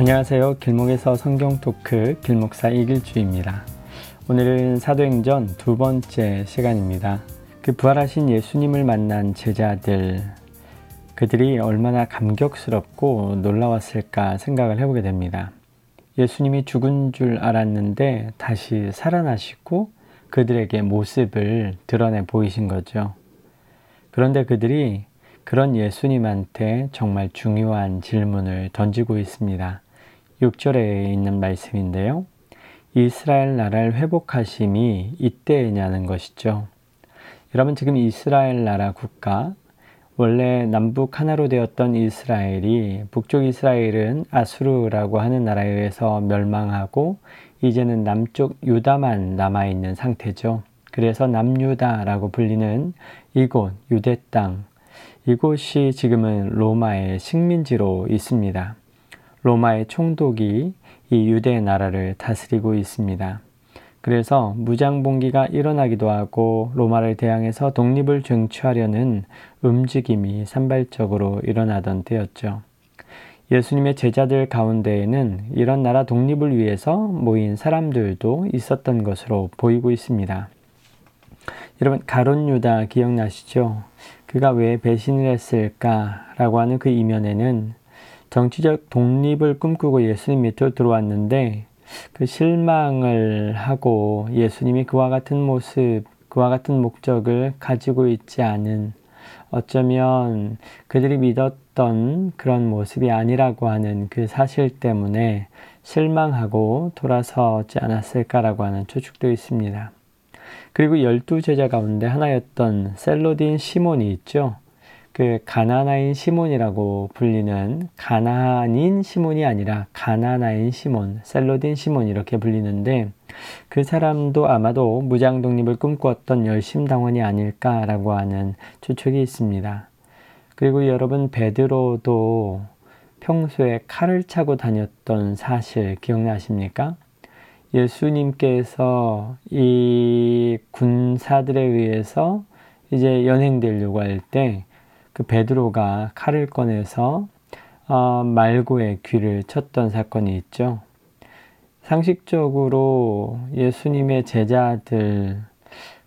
안녕하세요. 길목에서 성경 토크 길목사 이길주입니다. 오늘은 사도행전 두 번째 시간입니다. 그 부활하신 예수님을 만난 제자들, 그들이 얼마나 감격스럽고 놀라웠을까 생각을 해보게 됩니다. 예수님이 죽은 줄 알았는데 다시 살아나시고 그들에게 모습을 드러내 보이신 거죠. 그런데 그들이 그런 예수님한테 정말 중요한 질문을 던지고 있습니다. 6절에 있는 말씀인데요. 이스라엘 나라를 회복하심이 이때냐는 것이죠. 여러분 지금 이스라엘 나라 국가 원래 남북 하나로 되었던 이스라엘이 북쪽 이스라엘은 아수르라고 하는 나라에 의해서 멸망하고 이제는 남쪽 유다만 남아 있는 상태죠. 그래서 남유다라고 불리는 이곳 유대 땅 이곳이 지금은 로마의 식민지로 있습니다. 로마의 총독이 이 유대 나라를 다스리고 있습니다. 그래서 무장봉기가 일어나기도 하고 로마를 대항해서 독립을 쟁취하려는 움직임이 산발적으로 일어나던 때였죠. 예수님의 제자들 가운데에는 이런 나라 독립을 위해서 모인 사람들도 있었던 것으로 보이고 있습니다. 여러분 가론 유다 기억나시죠? 그가 왜 배신을 했을까라고 하는 그 이면에는 정치적 독립을 꿈꾸고 예수님 밑으로 들어왔는데 그 실망을 하고 예수님이 그와 같은 모습, 그와 같은 목적을 가지고 있지 않은 어쩌면 그들이 믿었던 그런 모습이 아니라고 하는 그 사실 때문에 실망하고 돌아서지 않았을까라고 하는 추측도 있습니다. 그리고 열두 제자 가운데 하나였던 셀로딘 시몬이 있죠. 그 가나나인 시몬이라고 불리는 가나안인 시몬이 아니라 가나나인 시몬, 셀로딘 시몬 이렇게 불리는데 그 사람도 아마도 무장 독립을 꿈꾸었던 열심 당원이 아닐까라고 하는 추측이 있습니다. 그리고 여러분 베드로도 평소에 칼을 차고 다녔던 사실 기억나십니까? 예수님께서 이 군사들에 의해서 이제 연행되려고 할 때 그 베드로가 칼을 꺼내서 어, 말고의 귀를 쳤던 사건이 있죠. 상식적으로 예수님의 제자들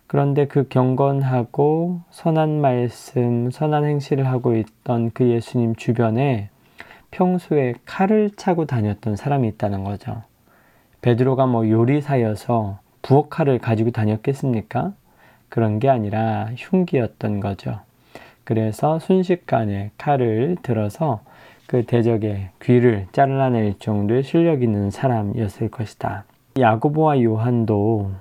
그런데 그 경건하고 선한 말씀, 선한 행실을 하고 있던 그 예수님 주변에 평소에 칼을 차고 다녔던 사람이 있다는 거죠. 베드로가 뭐 요리사여서 부엌칼을 가지고 다녔겠습니까? 그런 게 아니라 흉기였던 거죠. 그래서 순식간에 칼을 들어서 그 대적의 귀를 잘라낼 정도의 실력 있는 사람이었을 것이다. 야고보와 요한도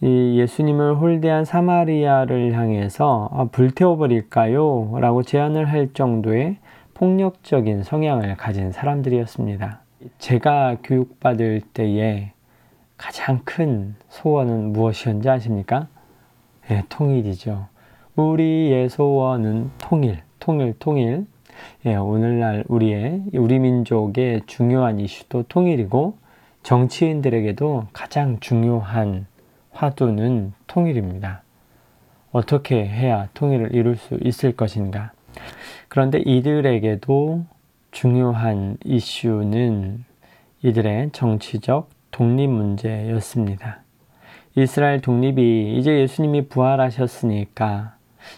이 예수님을 홀대한 사마리아를 향해서 아, 불태워버릴까요? 라고 제안을 할 정도의 폭력적인 성향을 가진 사람들이었습니다. 제가 교육받을 때에 가장 큰 소원은 무엇이었는지 아십니까? 네, 통일이죠. 우리의 소원은 통일, 통일, 통일. 예, 오늘날 우리의, 우리 민족의 중요한 이슈도 통일이고, 정치인들에게도 가장 중요한 화두는 통일입니다. 어떻게 해야 통일을 이룰 수 있을 것인가? 그런데 이들에게도 중요한 이슈는 이들의 정치적 독립 문제였습니다. 이스라엘 독립이 이제 예수님이 부활하셨으니까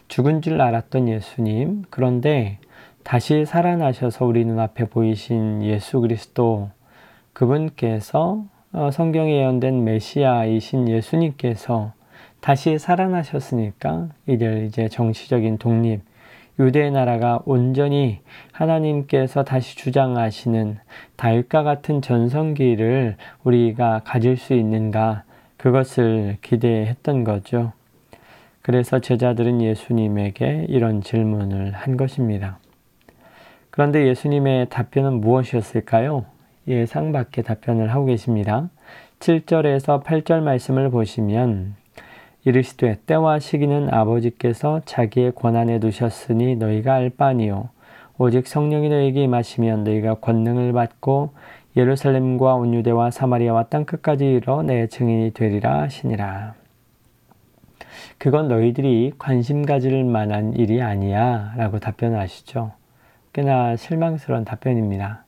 죽은 줄 알았던 예수님, 그런데 다시 살아나셔서 우리 눈앞에 보이신 예수 그리스도, 그분께서 어, 성경에 예언된 메시아이신 예수님께서 다시 살아나셨으니까 이들 이제 정치적인 독립, 유대 나라가 온전히 하나님께서 다시 주장하시는 다윗과 같은 전성기를 우리가 가질 수 있는가 그것을 기대했던 거죠. 그래서 제자들은 예수님에게 이런 질문을 한 것입니다. 그런데 예수님의 답변은 무엇이었을까요? 예상 밖의 답변을 하고 계십니다. 7절에서 8절 말씀을 보시면 이르시되 때와 시기는 아버지께서 자기의 권한에 두셨으니 너희가 알 바니요 오직 성령이 너희에게 임하시면 너희가 권능을 받고 예루살렘과 온유대와 사마리아와 땅 끝까지 이르러 내 증인이 되리라 하시니라. 그건 너희들이 관심 가질 만한 일이 아니야 라고 답변을 하시죠. 꽤나 실망스러운 답변입니다.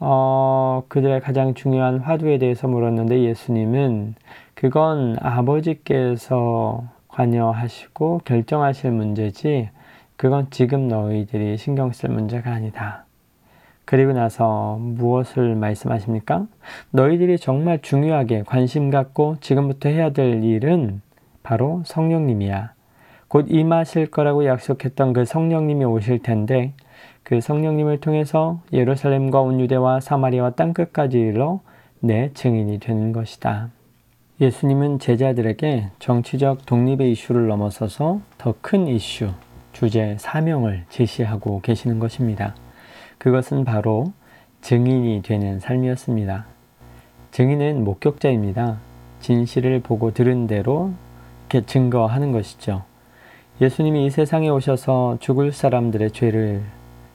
어, 그들의 가장 중요한 화두에 대해서 물었는데 예수님은 그건 아버지께서 관여하시고 결정하실 문제지 그건 지금 너희들이 신경 쓸 문제가 아니다. 그리고 나서 무엇을 말씀하십니까? 너희들이 정말 중요하게 관심 갖고 지금부터 해야 될 일은 바로 성령님이야. 곧 임하실 거라고 약속했던 그 성령님이 오실 텐데 그 성령님을 통해서 예루살렘과 온 유대와 사마리아와 땅끝까지 이르러 내 증인이 되는 것이다. 예수님은 제자들에게 정치적 독립의 이슈를 넘어서서 더 큰 이슈, 주제, 사명을 제시하고 계시는 것입니다. 그것은 바로 증인이 되는 삶이었습니다. 증인은 목격자입니다. 진실을 보고 들은 대로 이렇게 증거하는 것이죠. 예수님이 이 세상에 오셔서 죽을 사람들의 죄를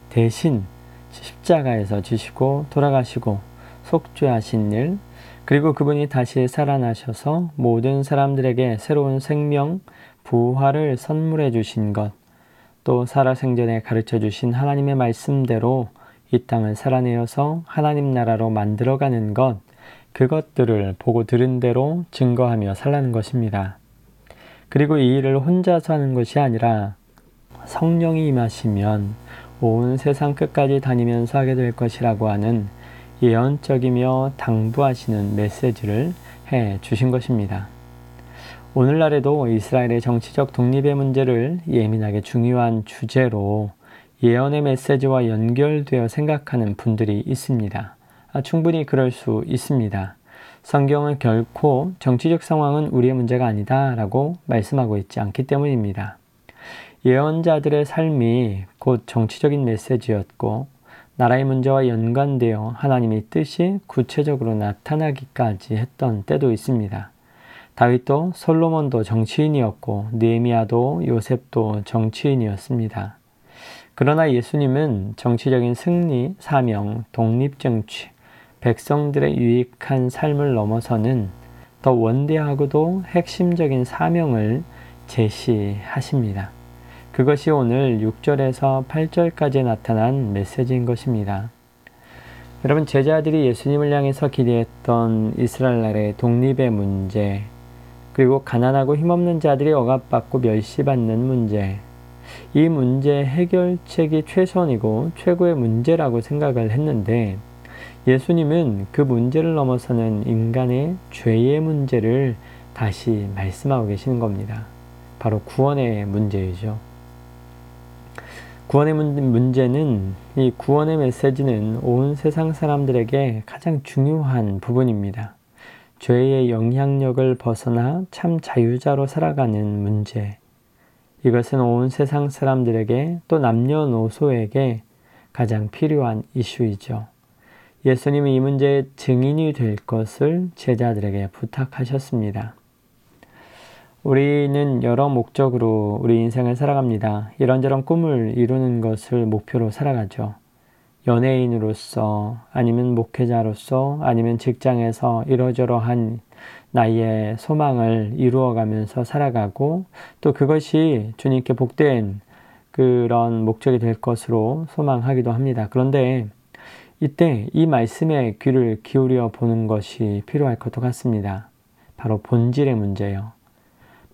대신 십자가에서 지시고 돌아가시고 속죄하신 일, 그리고 그분이 다시 살아나셔서 모든 사람들에게 새로운 생명, 부활을 선물해 주신 것, 또 살아생전에 가르쳐 주신 하나님의 말씀대로 이 땅을 살아내어서 하나님 나라로 만들어가는 것, 그것들을 보고 들은 대로 증거하며 살라는 것입니다. 그리고 이 일을 혼자서 하는 것이 아니라 성령이 임하시면 온 세상 끝까지 다니면서 하게 될 것이라고 하는 예언적이며 당부하시는 메시지를 해 주신 것입니다. 오늘날에도 이스라엘의 정치적 독립의 문제를 예민하게 중요한 주제로 예언의 메시지와 연결되어 생각하는 분들이 있습니다. 아, 충분히 그럴 수 있습니다. 성경은 결코 정치적 상황은 우리의 문제가 아니다 라고 말씀하고 있지 않기 때문입니다. 예언자들의 삶이 곧 정치적인 메시지였고 나라의 문제와 연관되어 하나님의 뜻이 구체적으로 나타나기까지 했던 때도 있습니다. 다윗도 솔로몬도 정치인이었고 느헤미야도 요셉도 정치인이었습니다. 그러나 예수님은 정치적인 승리, 사명, 독립 정치, 백성들의 유익한 삶을 넘어서는 더 원대하고도 핵심적인 사명을 제시하십니다. 그것이 오늘 6절에서 8절까지 나타난 메시지인 것입니다. 여러분, 제자들이 예수님을 향해서 기대했던 이스라엘 나라의 독립의 문제, 그리고 가난하고 힘없는 자들이 억압받고 멸시받는 문제. 이 문제 해결책이 최선이고 최고의 문제라고 생각을 했는데 예수님은 그 문제를 넘어서는 인간의 죄의 문제를 다시 말씀하고 계시는 겁니다. 바로 구원의 문제이죠. 구원의 문제는 이 구원의 메시지는 온 세상 사람들에게 가장 중요한 부분입니다. 죄의 영향력을 벗어나 참 자유자로 살아가는 문제. 이것은 온 세상 사람들에게 또 남녀노소에게 가장 필요한 이슈이죠. 예수님이 이 문제의 증인이 될 것을 제자들에게 부탁하셨습니다. 우리는 여러 목적으로 우리 인생을 살아갑니다. 이런저런 꿈을 이루는 것을 목표로 살아가죠. 연예인으로서 아니면 목회자로서 아니면 직장에서 이러저러한 나의 소망을 이루어가면서 살아가고 또 그것이 주님께 복된 그런 목적이 될 것으로 소망하기도 합니다. 그런데 이때 이 말씀에 귀를 기울여 보는 것이 필요할 것도 같습니다. 바로 본질의 문제요.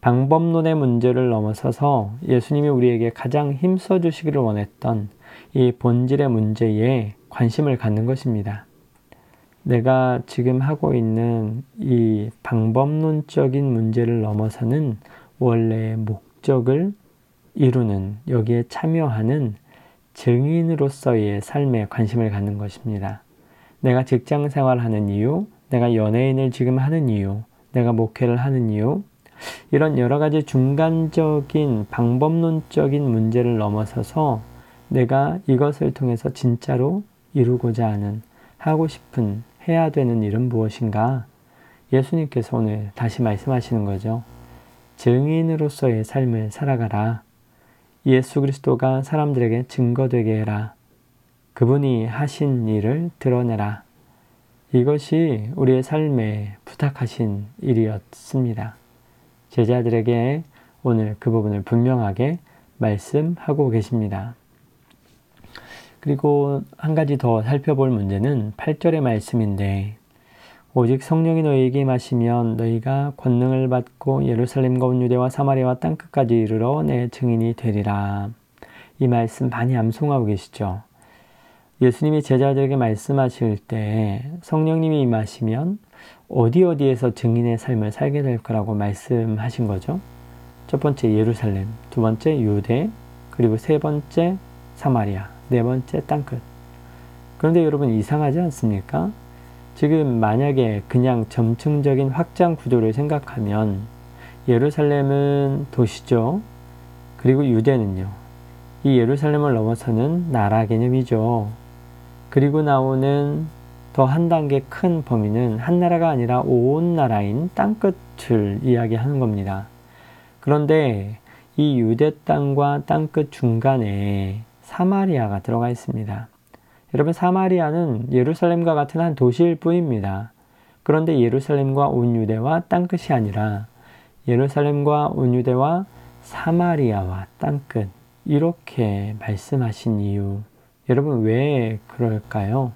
방법론의 문제를 넘어서서 예수님이 우리에게 가장 힘써 주시기를 원했던 이 본질의 문제에 관심을 갖는 것입니다. 내가 지금 하고 있는 이 방법론적인 문제를 넘어서는 원래의 목적을 이루는 여기에 참여하는 증인으로서의 삶에 관심을 갖는 것입니다. 내가 직장 생활하는 이유, 내가 연예인을 지금 하는 이유, 내가 목회를 하는 이유, 이런 여러 가지 중간적인 방법론적인 문제를 넘어서서 내가 이것을 통해서 진짜로 이루고자 하는 하고 싶은 해야 되는 일은 무엇인가? 예수님께서 오늘 다시 말씀하시는 거죠. 증인으로서의 삶을 살아가라. 예수 그리스도가 사람들에게 증거되게 해라. 그분이 하신 일을 드러내라. 이것이 우리의 삶에 부탁하신 일이었습니다. 제자들에게 오늘 그 부분을 분명하게 말씀하고 계십니다. 그리고 한 가지 더 살펴볼 문제는 8절의 말씀인데 오직 성령이 너희에게 마시면 너희가 권능을 받고 예루살렘과 온 유대와 사마리아와 땅끝까지 이르러 내 증인이 되리라. 이 말씀 많이 암송하고 계시죠. 예수님이 제자들에게 말씀하실 때 성령님이 임하시면 어디 어디에서 증인의 삶을 살게 될 거라고 말씀하신 거죠. 첫 번째 예루살렘, 두 번째 유대, 그리고 세 번째 사마리아, 네 번째 땅끝. 그런데 여러분 이상하지 않습니까? 지금 만약에 그냥 점층적인 확장 구조를 생각하면 예루살렘은 도시죠. 그리고 유대는요. 이 예루살렘을 넘어서는 나라 개념이죠. 그리고 나오는 더 한 단계 큰 범위는 한 나라가 아니라 온 나라인 땅끝을 이야기하는 겁니다. 그런데 이 유대 땅과 땅끝 중간에 사마리아가 들어가 있습니다. 여러분 사마리아는 예루살렘과 같은 한 도시일 뿐입니다. 그런데 예루살렘과 온 유대와 땅끝이 아니라 예루살렘과 온 유대와 사마리아와 땅끝 이렇게 말씀하신 이유 여러분 왜 그럴까요?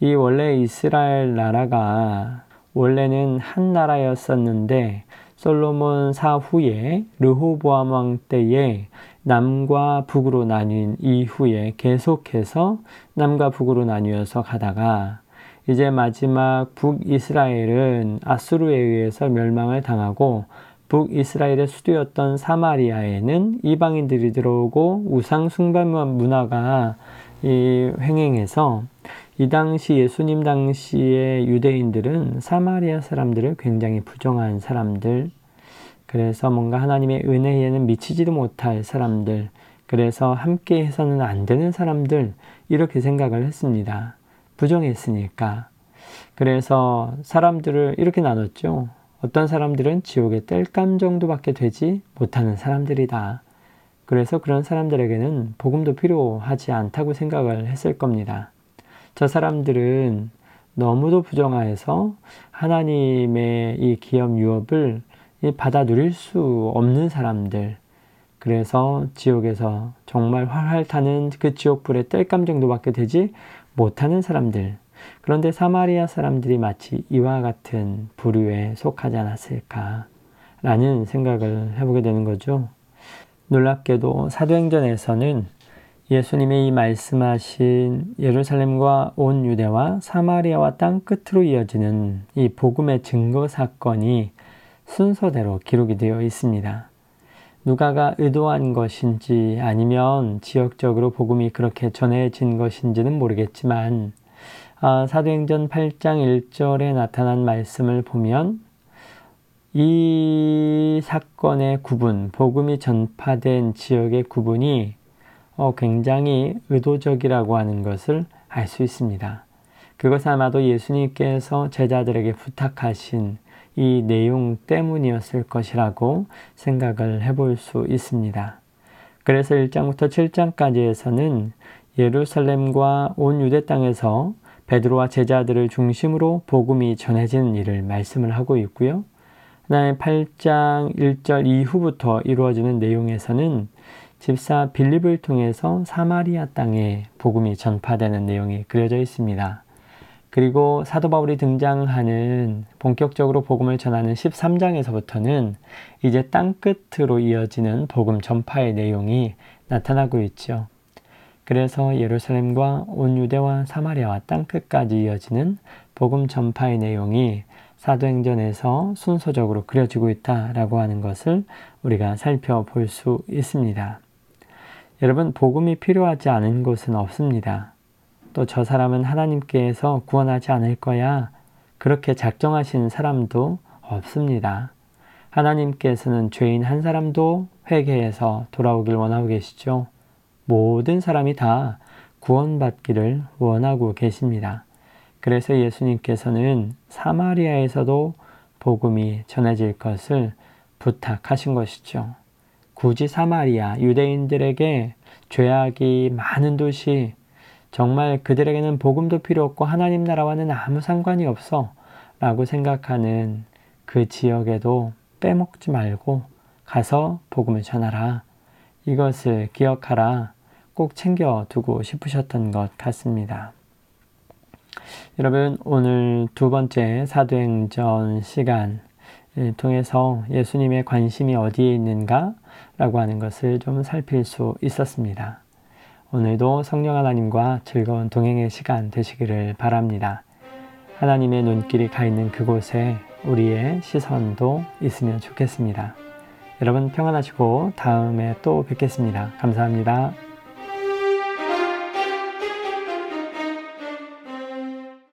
이 원래 이스라엘 나라가 원래는 한 나라였었는데 솔로몬 사후에 르호보암 왕 때에 남과 북으로 나뉜 이후에 계속해서 남과 북으로 나뉘어서 가다가 이제 마지막 북이스라엘은 아수르에 의해서 멸망을 당하고 북이스라엘의 수도였던 사마리아에는 이방인들이 들어오고 우상 숭배 문화가 이 횡행해서 이 당시 예수님 당시의 유대인들은 사마리아 사람들을 굉장히 부정한 사람들 그래서 뭔가 하나님의 은혜에는 미치지도 못할 사람들, 그래서 함께 해서는 안 되는 사람들, 이렇게 생각을 했습니다. 부정했으니까. 그래서 사람들을 이렇게 나눴죠. 어떤 사람들은 지옥의 뗄감 정도밖에 되지 못하는 사람들이다. 그래서 그런 사람들에게는 복음도 필요하지 않다고 생각을 했을 겁니다. 저 사람들은 너무도 부정하여서 하나님의 이 기업 유업을 받아 누릴 수 없는 사람들, 그래서 지옥에서 정말 활활 타는 그 지옥불의 뗄감 정도밖에 되지 못하는 사람들. 그런데 사마리아 사람들이 마치 이와 같은 부류에 속하지 않았을까라는 생각을 해보게 되는 거죠. 놀랍게도 사도행전에서는 예수님의 이 말씀하신 예루살렘과 온 유대와 사마리아와 땅 끝으로 이어지는 이 복음의 증거 사건이 순서대로 기록이 되어 있습니다. 누가가 의도한 것인지 아니면 지역적으로 복음이 그렇게 전해진 것인지는 모르겠지만 아, 사도행전 8장 1절에 나타난 말씀을 보면 이 사건의 구분, 복음이 전파된 지역의 구분이 어, 굉장히 의도적이라고 하는 것을 알 수 있습니다. 그것 아마도 예수님께서 제자들에게 부탁하신 이 내용 때문이었을 것이라고 생각을 해볼 수 있습니다. 그래서 1장부터 7장까지에서는 예루살렘과 온 유대 땅에서 베드로와 제자들을 중심으로 복음이 전해지는 일을 말씀을 하고 있고요. 그 다음에 8장 1절 이후부터 이루어지는 내용에서는 집사 빌립을 통해서 사마리아 땅에 복음이 전파되는 내용이 그려져 있습니다. 그리고 사도 바울이 등장하는 본격적으로 복음을 전하는 13장에서부터는 이제 땅 끝으로 이어지는 복음 전파의 내용이 나타나고 있죠. 그래서 예루살렘과 온 유대와 사마리아와 땅 끝까지 이어지는 복음 전파의 내용이 사도행전에서 순서적으로 그려지고 있다라고 하는 것을 우리가 살펴볼 수 있습니다. 여러분, 복음이 필요하지 않은 곳은 없습니다. 또 저 사람은 하나님께서 구원하지 않을 거야. 그렇게 작정하신 사람도 없습니다. 하나님께서는 죄인 한 사람도 회개해서 돌아오길 원하고 계시죠. 모든 사람이 다 구원받기를 원하고 계십니다. 그래서 예수님께서는 사마리아에서도 복음이 전해질 것을 부탁하신 것이죠. 굳이 사마리아 유대인들에게 죄악이 많은 도시 정말 그들에게는 복음도 필요 없고 하나님 나라와는 아무 상관이 없어 라고 생각하는 그 지역에도 빼먹지 말고 가서 복음을 전하라. 이것을 기억하라. 꼭 챙겨두고 싶으셨던 것 같습니다. 여러분, 오늘 두 번째 사도행전 시간 통해서 예수님의 관심이 어디에 있는가? 라고 하는 것을 좀 살필 수 있었습니다. 오늘도 성령 하나님과 즐거운 동행의 시간 되시기를 바랍니다. 하나님의 눈길이 가 있는 그곳에 우리의 시선도 있으면 좋겠습니다. 여러분 평안하시고 다음에 또 뵙겠습니다. 감사합니다.